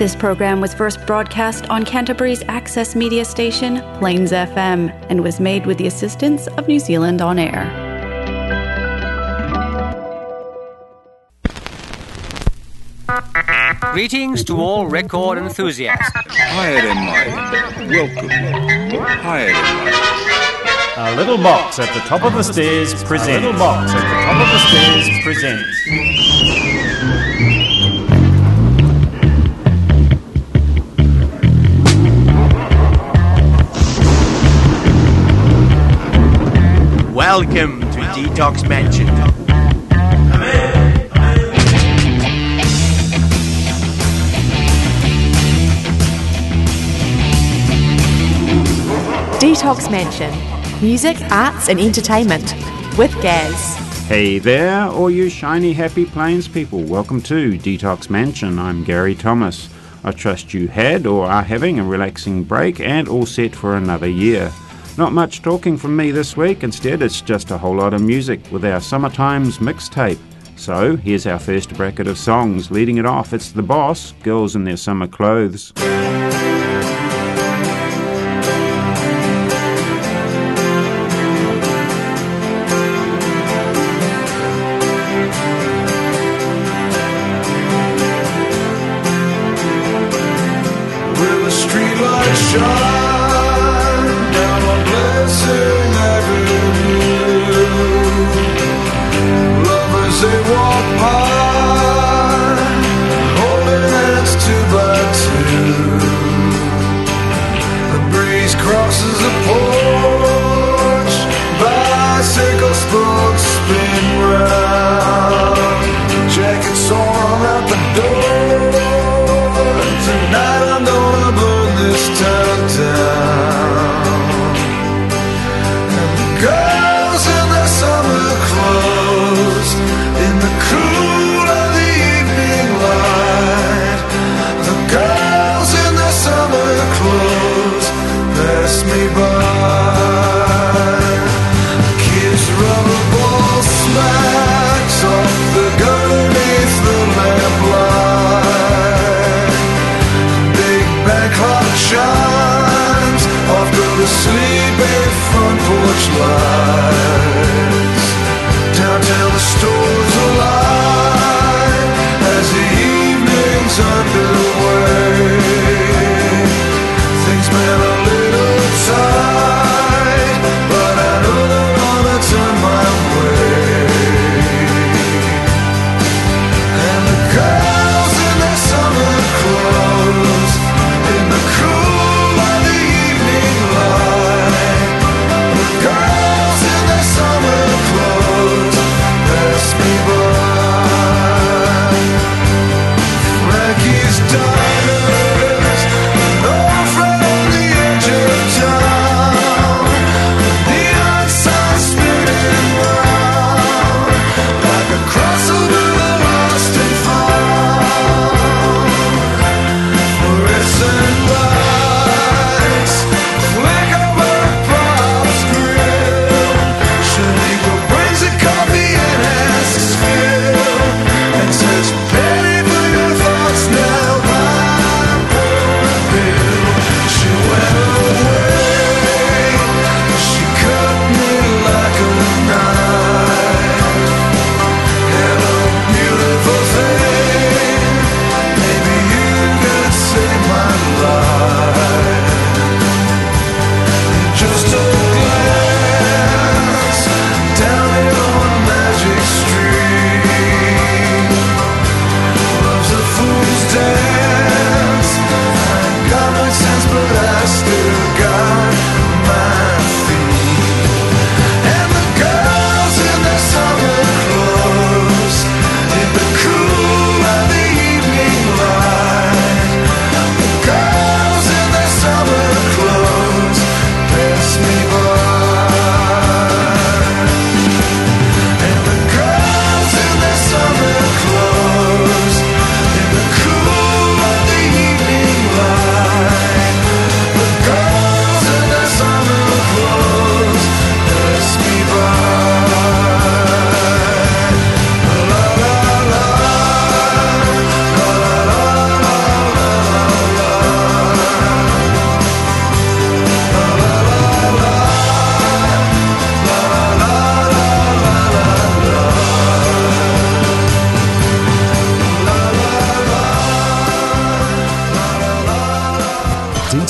This program was first broadcast on Canterbury's access media station, Plains FM, and was made with the assistance of New Zealand On Air. Greetings to all record enthusiasts. Higher in mind. Welcome. Higher in mind. A little box at the top of the stairs presents. A little box at the top of the stairs presents. Welcome to Detox Mansion. Detox Mansion. Music, arts, and entertainment. With Gaz. Hey there, all you shiny happy plains people. Welcome to Detox Mansion. I'm Gary Thomas. I trust you had or are having a relaxing break and all set for another year. Not much talking from me this week, instead, it's just a whole lot of music with our Summertimes mixtape. So, here's our first bracket of songs. Leading it off, it's The Boss, Girls in Their Summer Clothes.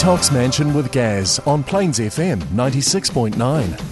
Detox Mansion with Gaz on Plains FM 96.9.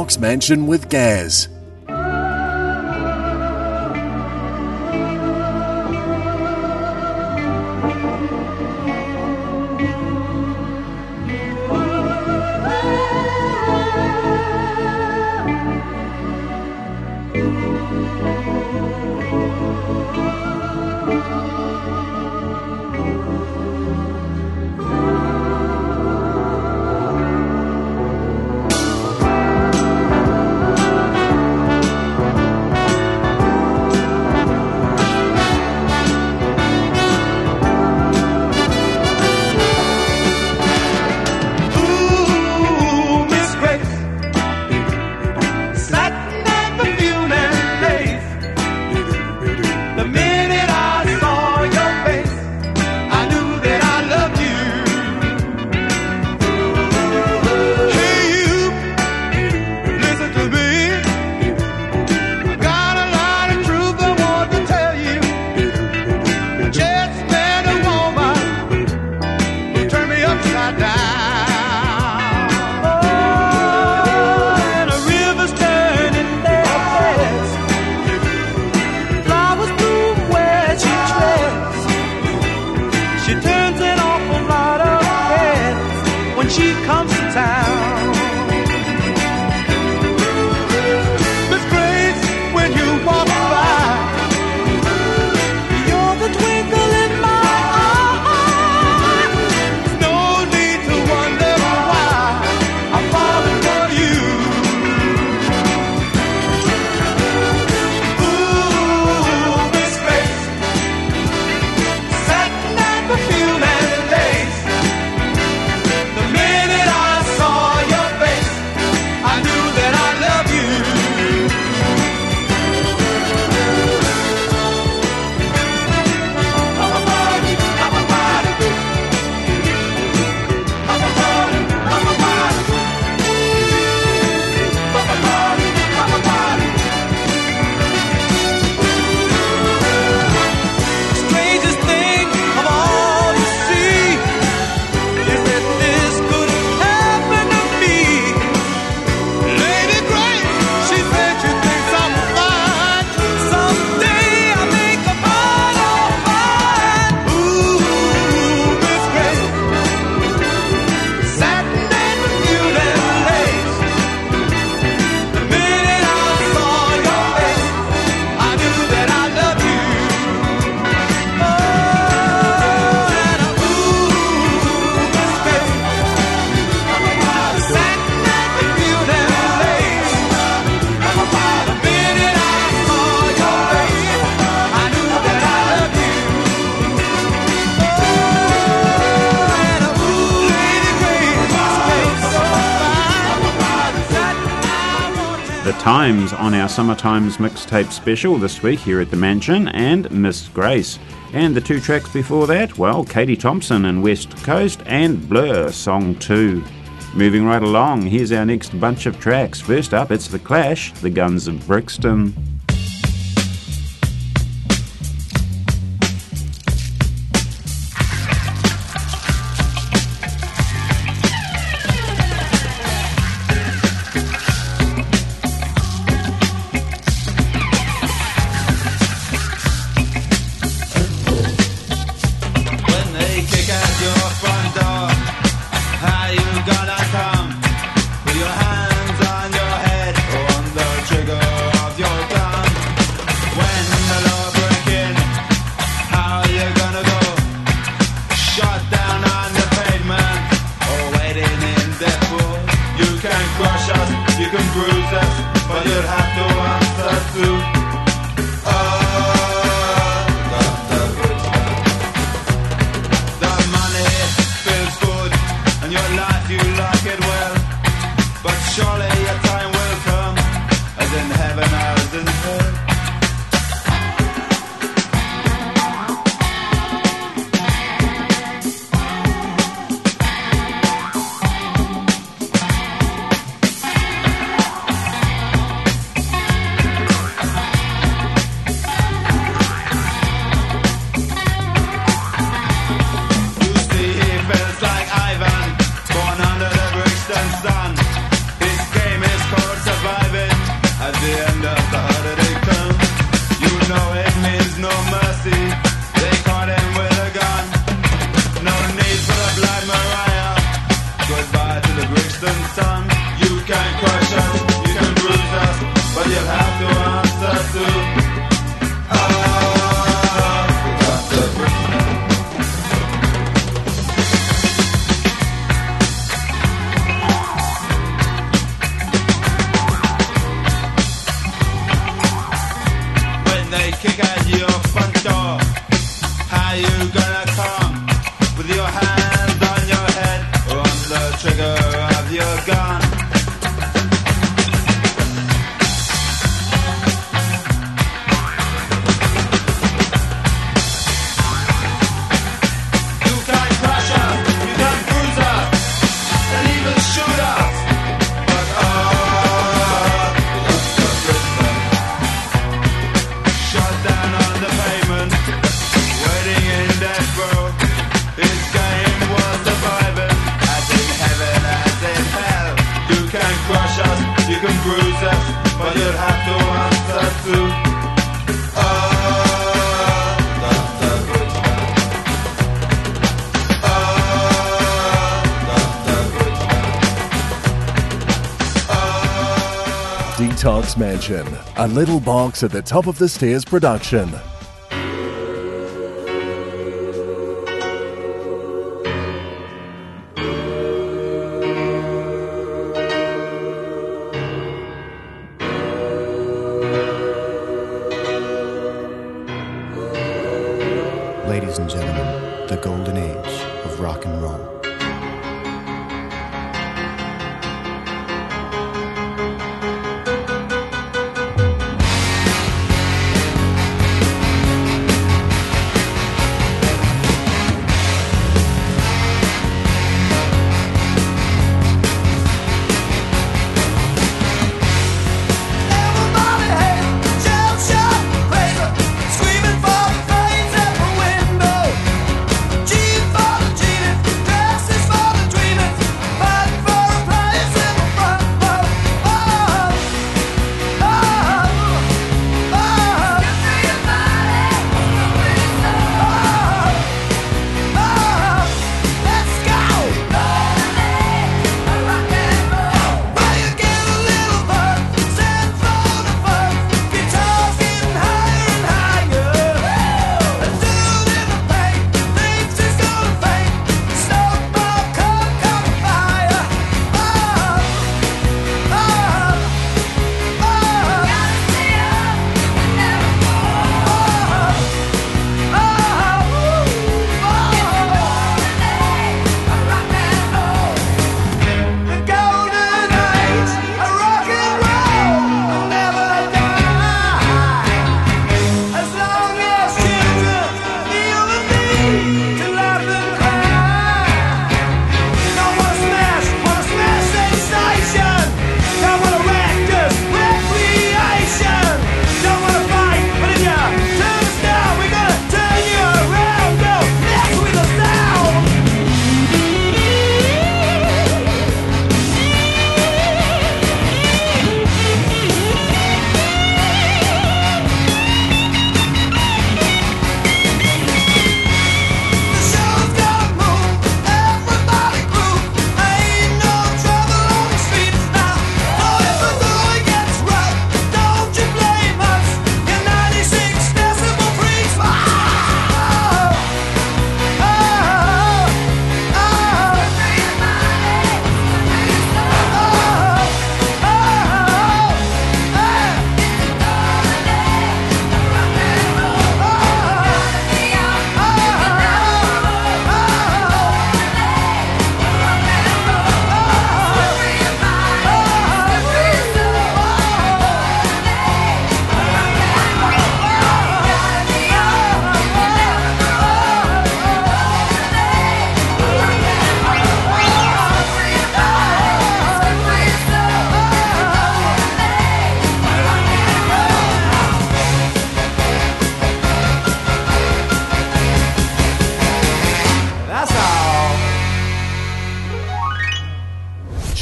Park's mansion with Gaz. Times on our Summer Times mixtape special this week here at the Mansion and Miss Grace. And the two tracks before that, well, Katie Thompson and West Coast and Blur, Song 2. Moving right along, here's our next bunch of tracks. First up, it's The Clash, The Guns of Brixton. Detox Mansion, a little box at the top of the stairs production.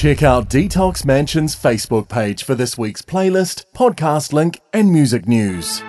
Check out Detox Mansion's Facebook page for this week's playlist, podcast link, and music news.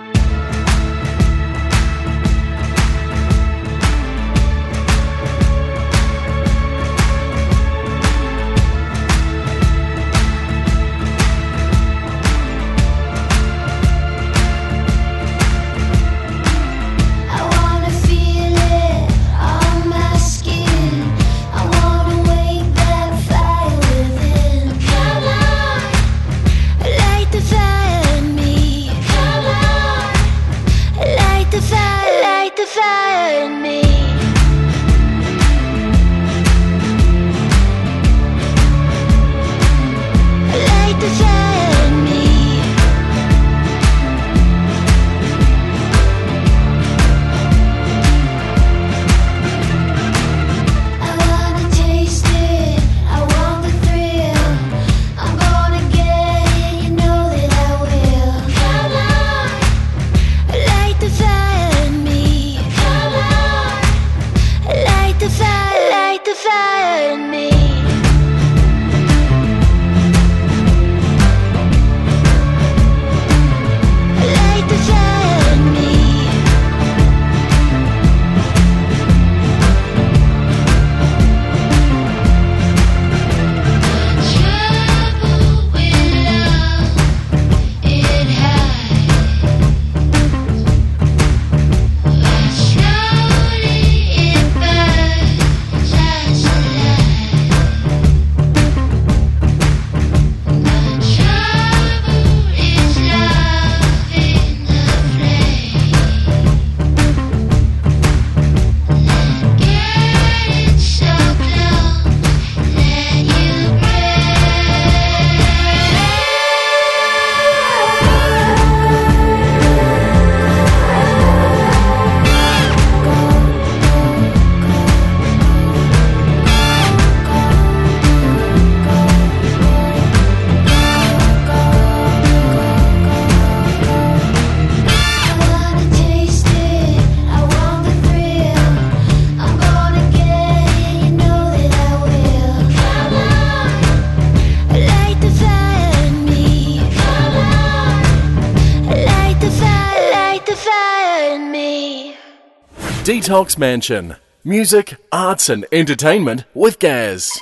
Detox Mansion. Music, arts and entertainment with Gaz.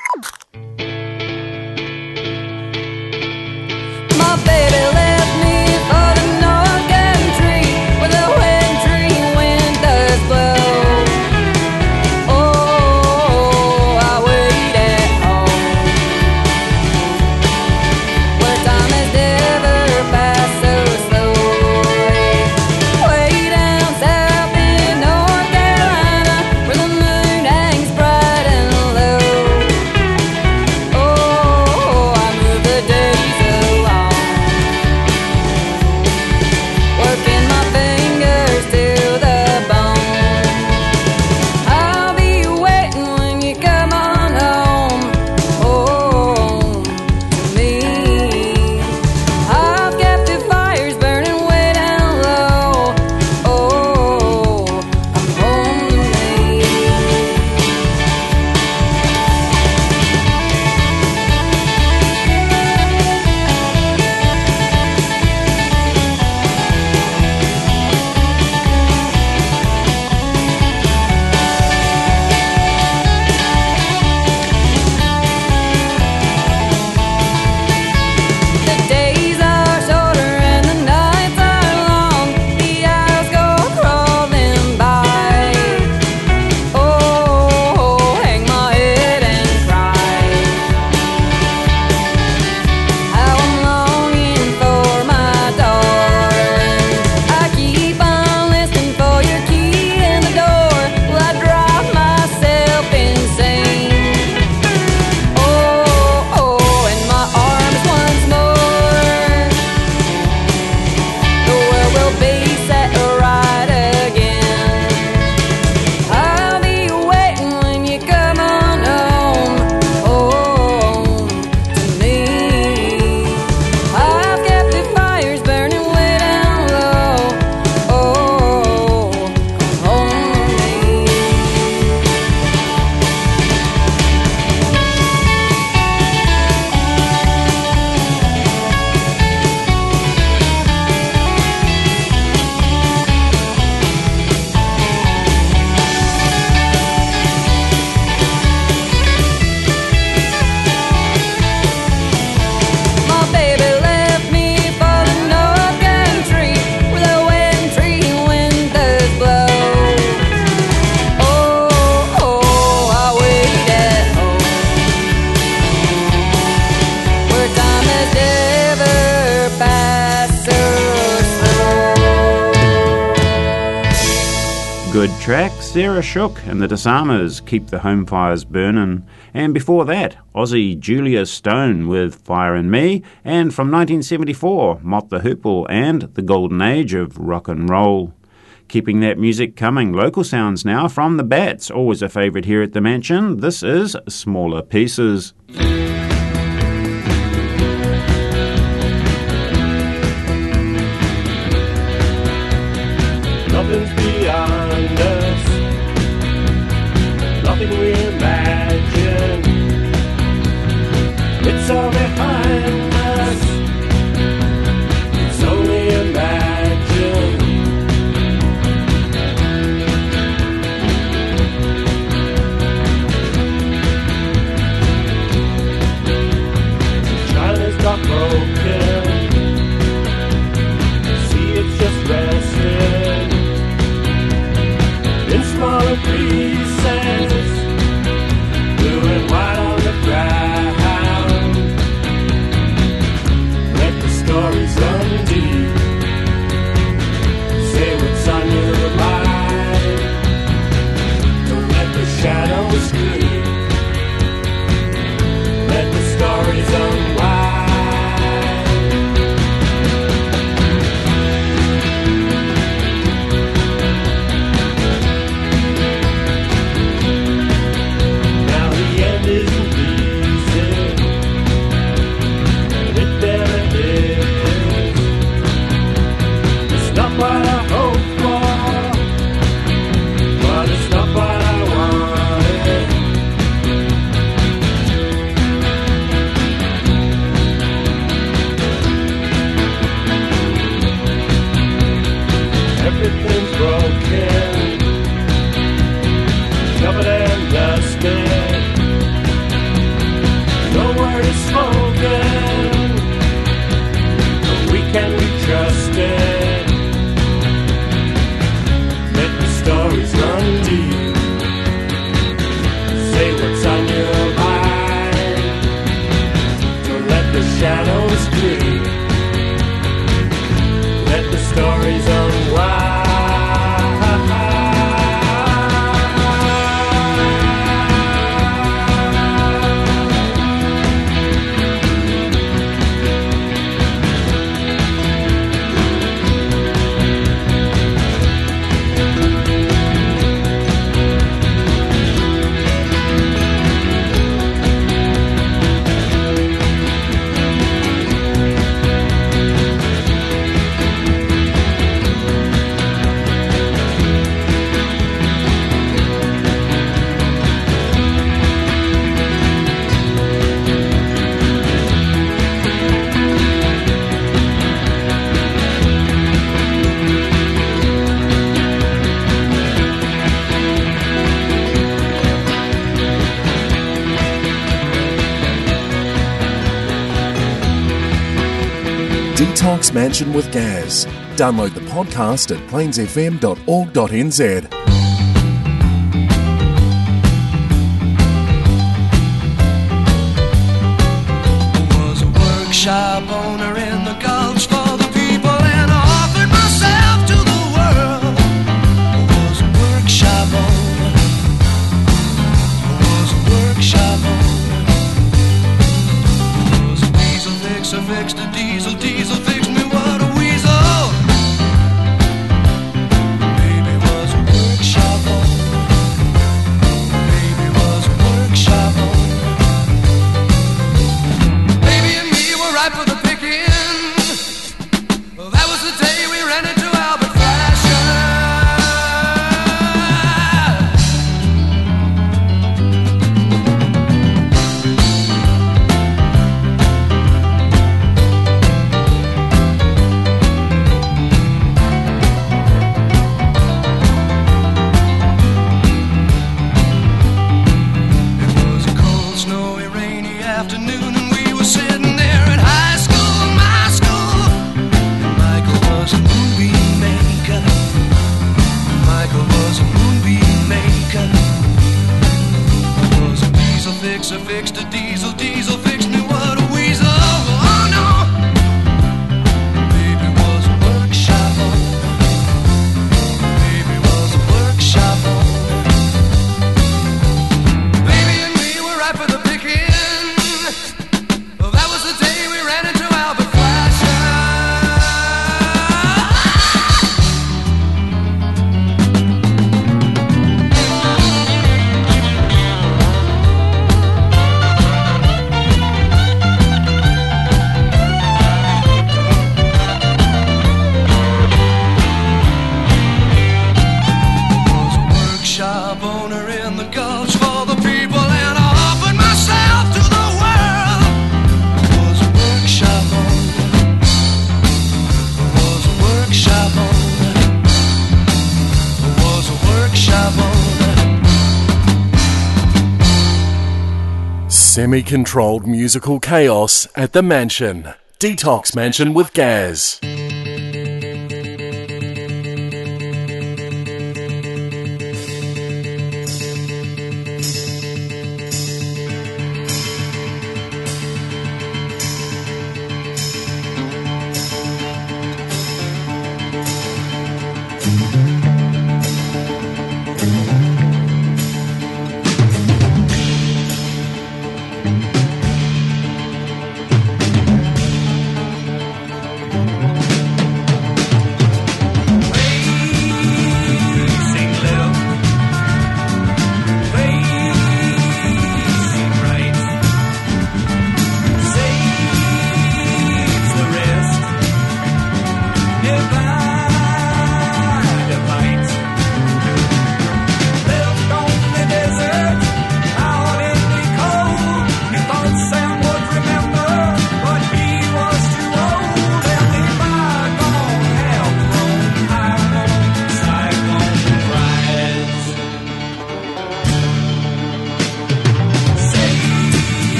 track, Sarah Shook and the Disarmers keep the home fires burning. And before that, Aussie Julia Stone with Fire and Me, and from 1974, Mott the Hoople and the Golden Age of Rock and Roll. Keeping that music coming, local sounds now from the Bats, always a favourite here at the mansion. This is Smaller Pieces. Yeah. Mark's Mansion with Gaz. Download the podcast at plainsfm.org.nz. was a moonbeam maker. Was a diesel fixer, fixed a diesel, diesel fixer. controlled musical chaos at the mansion. Detox Mansion with Gaz.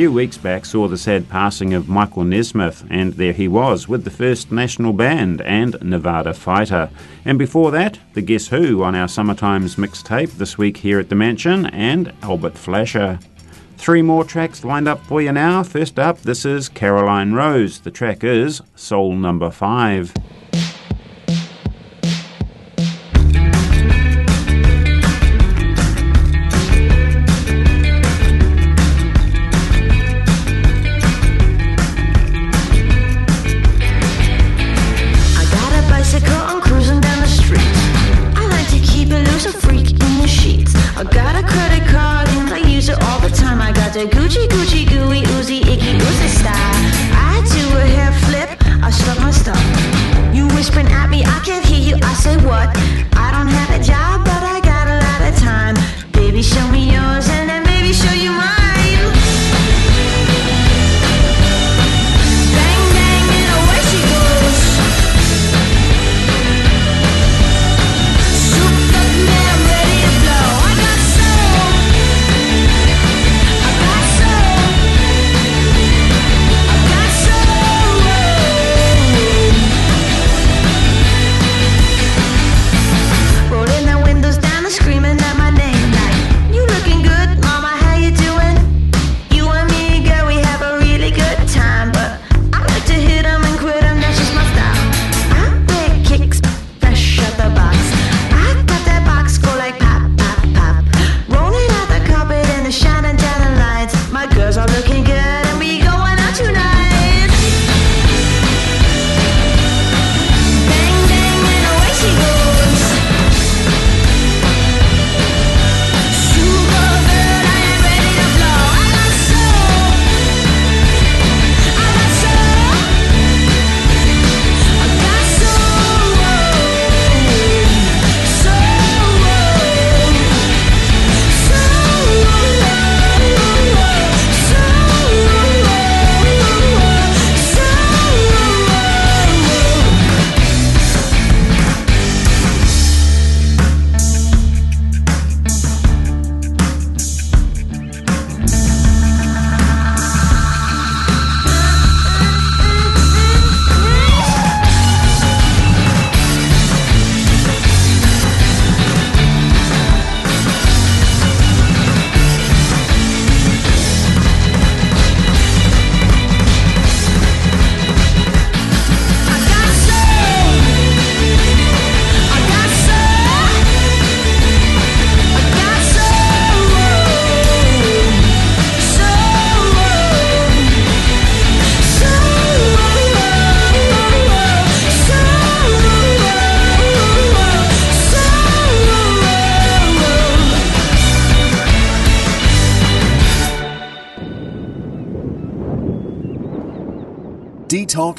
few weeks back saw the sad passing of Michael Nesmith, and there he was with the First National Band and Nevada Fighter. And before that, the Guess Who on our Summertimes mixtape this week here at the Mansion, and Albert Flasher. Three more tracks lined up for you now. First up, this is Caroline Rose. The track is Soul Number 5.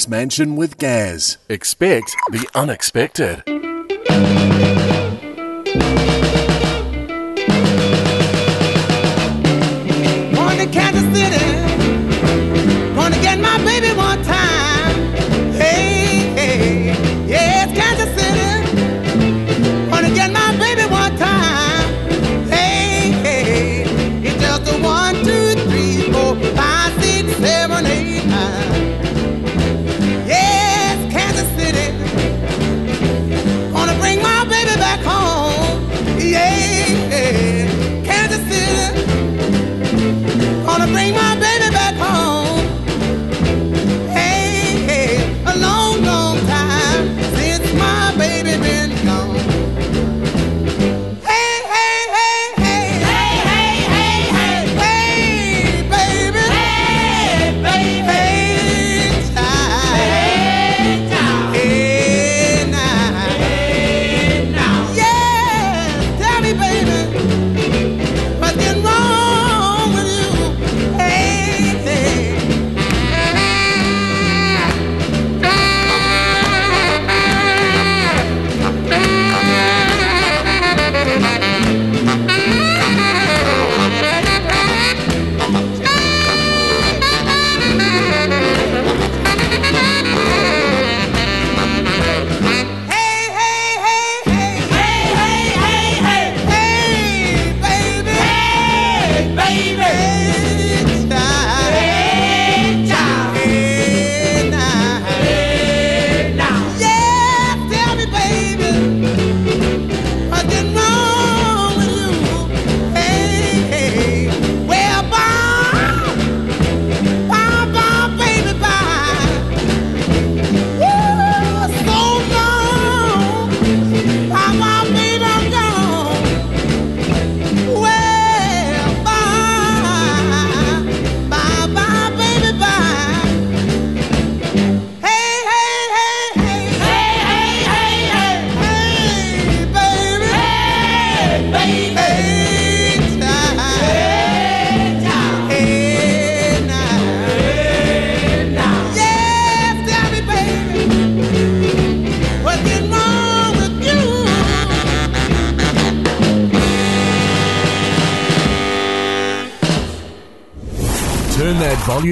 Mark's Mansion with Gaz. Expect the unexpected. Morning, Kansas City.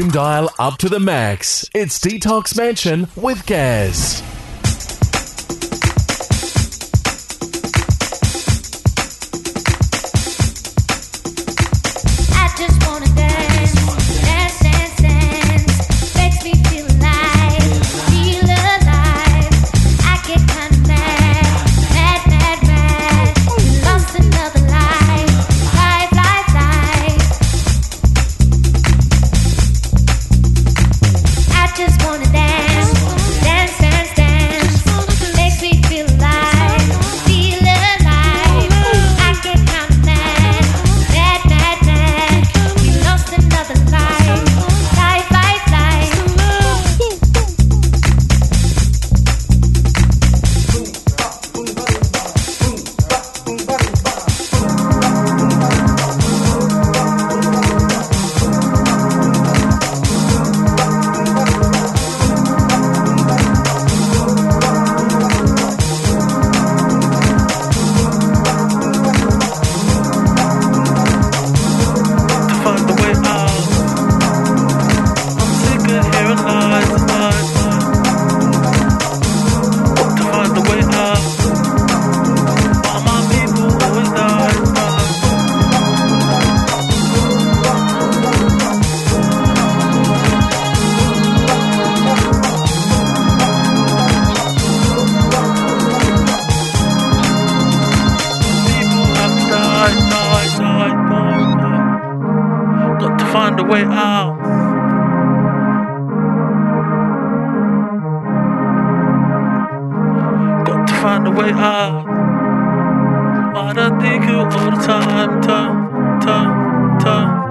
dial up to the max. It's Detox Mansion with Gaz. Para the time, ta ta ta.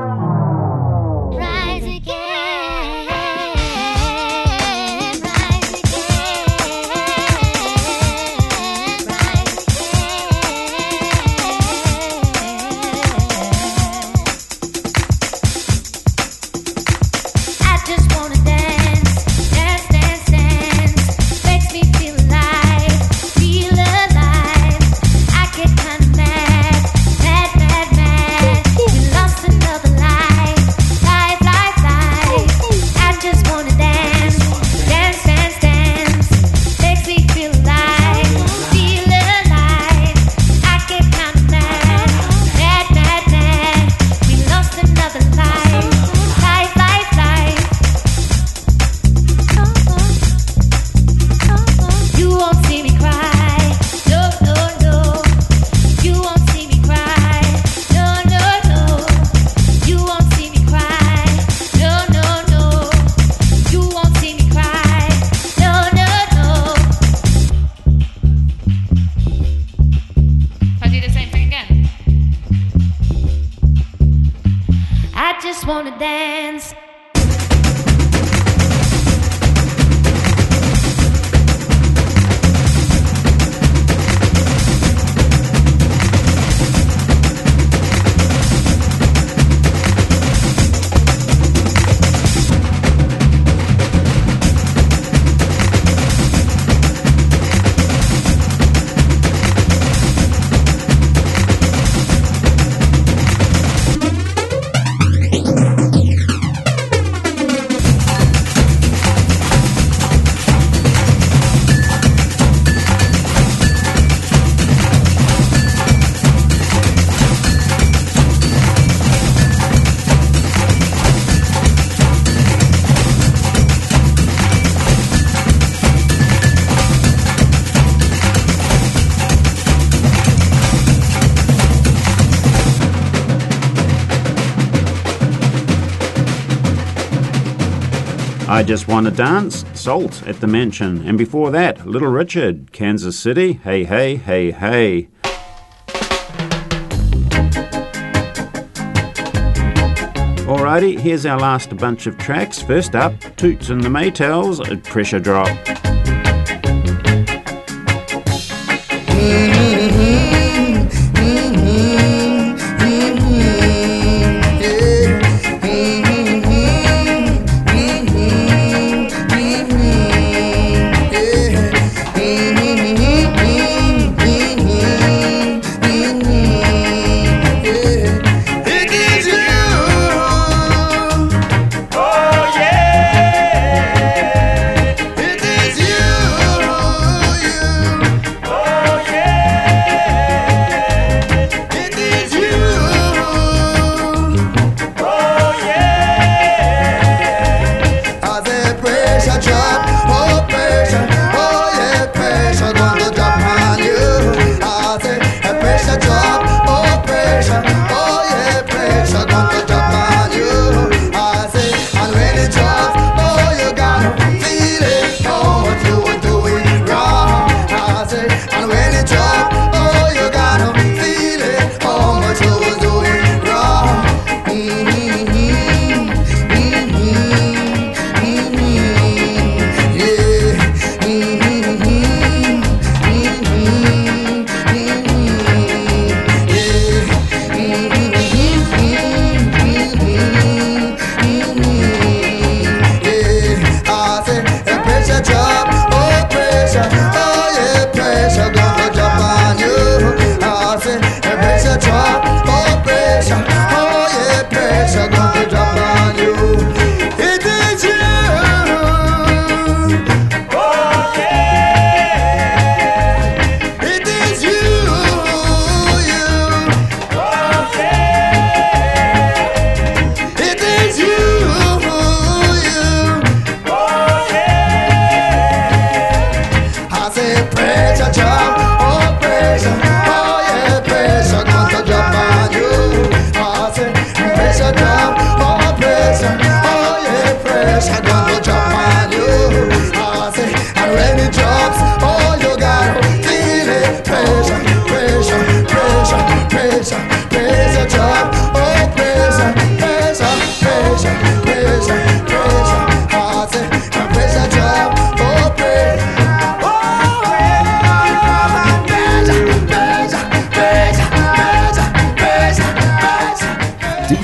I Just Wanna Dance, SAULT at the Mansion, and before that, Little Richard, Kansas City, Hey Hey Hey Hey. Alrighty, here's our last bunch of tracks. First up, Toots and the Maytals, Pressure Drop.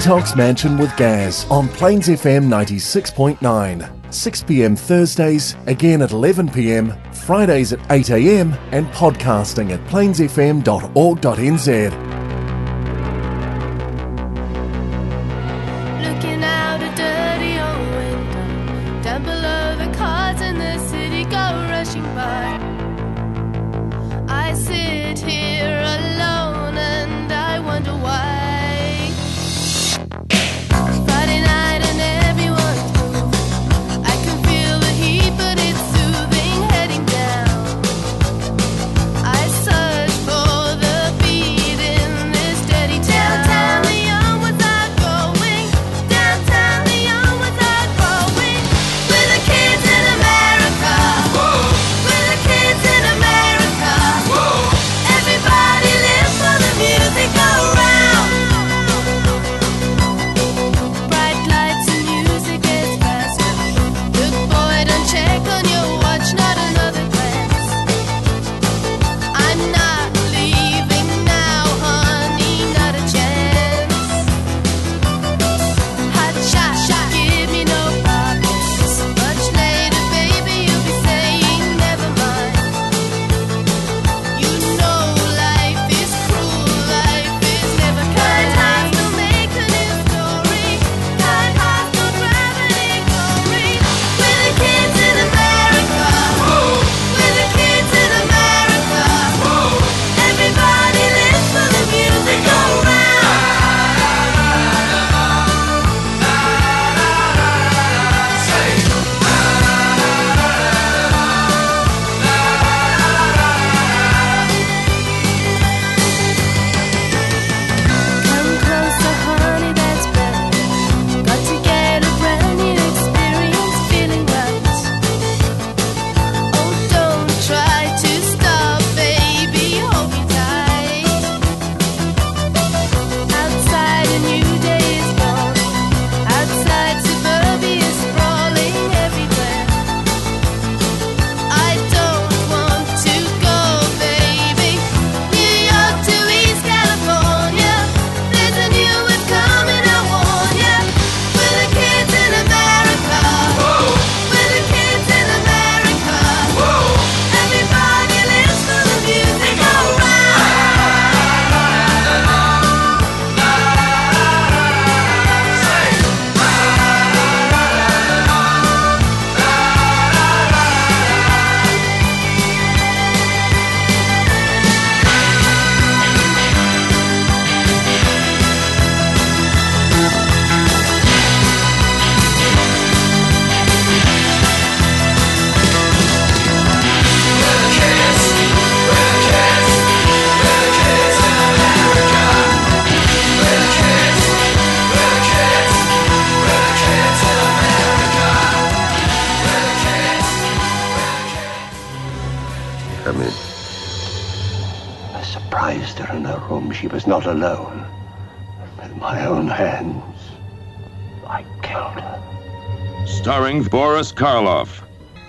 Talks Mansion with Gaz on Plains FM 96.9. 6 pm Thursdays, again at 11 pm, Fridays at 8 am, and podcasting at plainsfm.org.nz. come in. I surprised her in her room. She was not alone. With my own hands, I killed her. Starring Boris Karloff.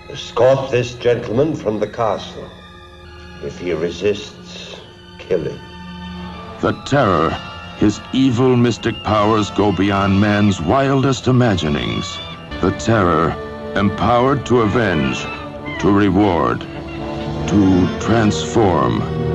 Escort this gentleman from the castle. If he resists, kill him. The terror, his evil mystic powers go beyond man's wildest imaginings. The terror, empowered to avenge, to reward to transform.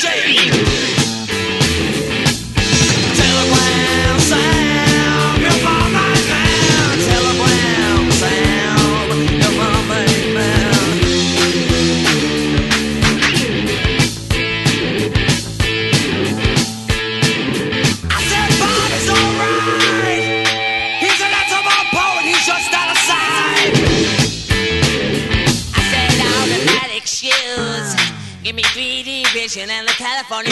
DJ. And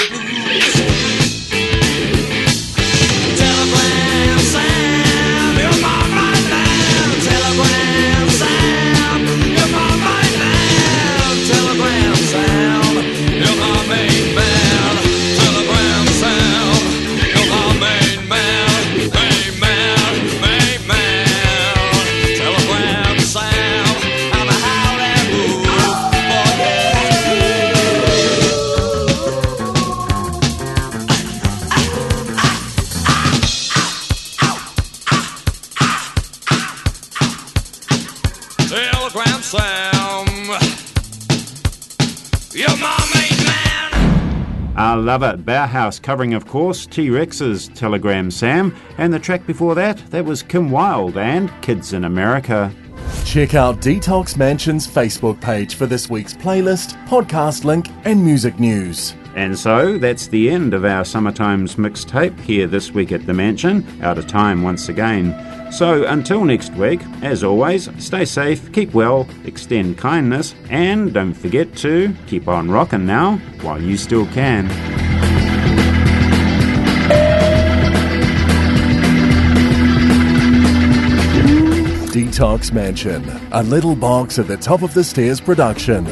I. Bauhaus covering, of course, T Rex's Telegram Sam, and the track before that, that was Kim Wilde and Kids in America. Check out Detox Mansion's Facebook page for this week's playlist, podcast link, and music news. And so that's the end of our Summertimes mixtape here this week at the Mansion, out of time once again. So until next week, as always, stay safe, keep well, extend kindness, and don't forget to keep on rocking now while you still can. Detox Mansion, a little box at the top of the stairs production.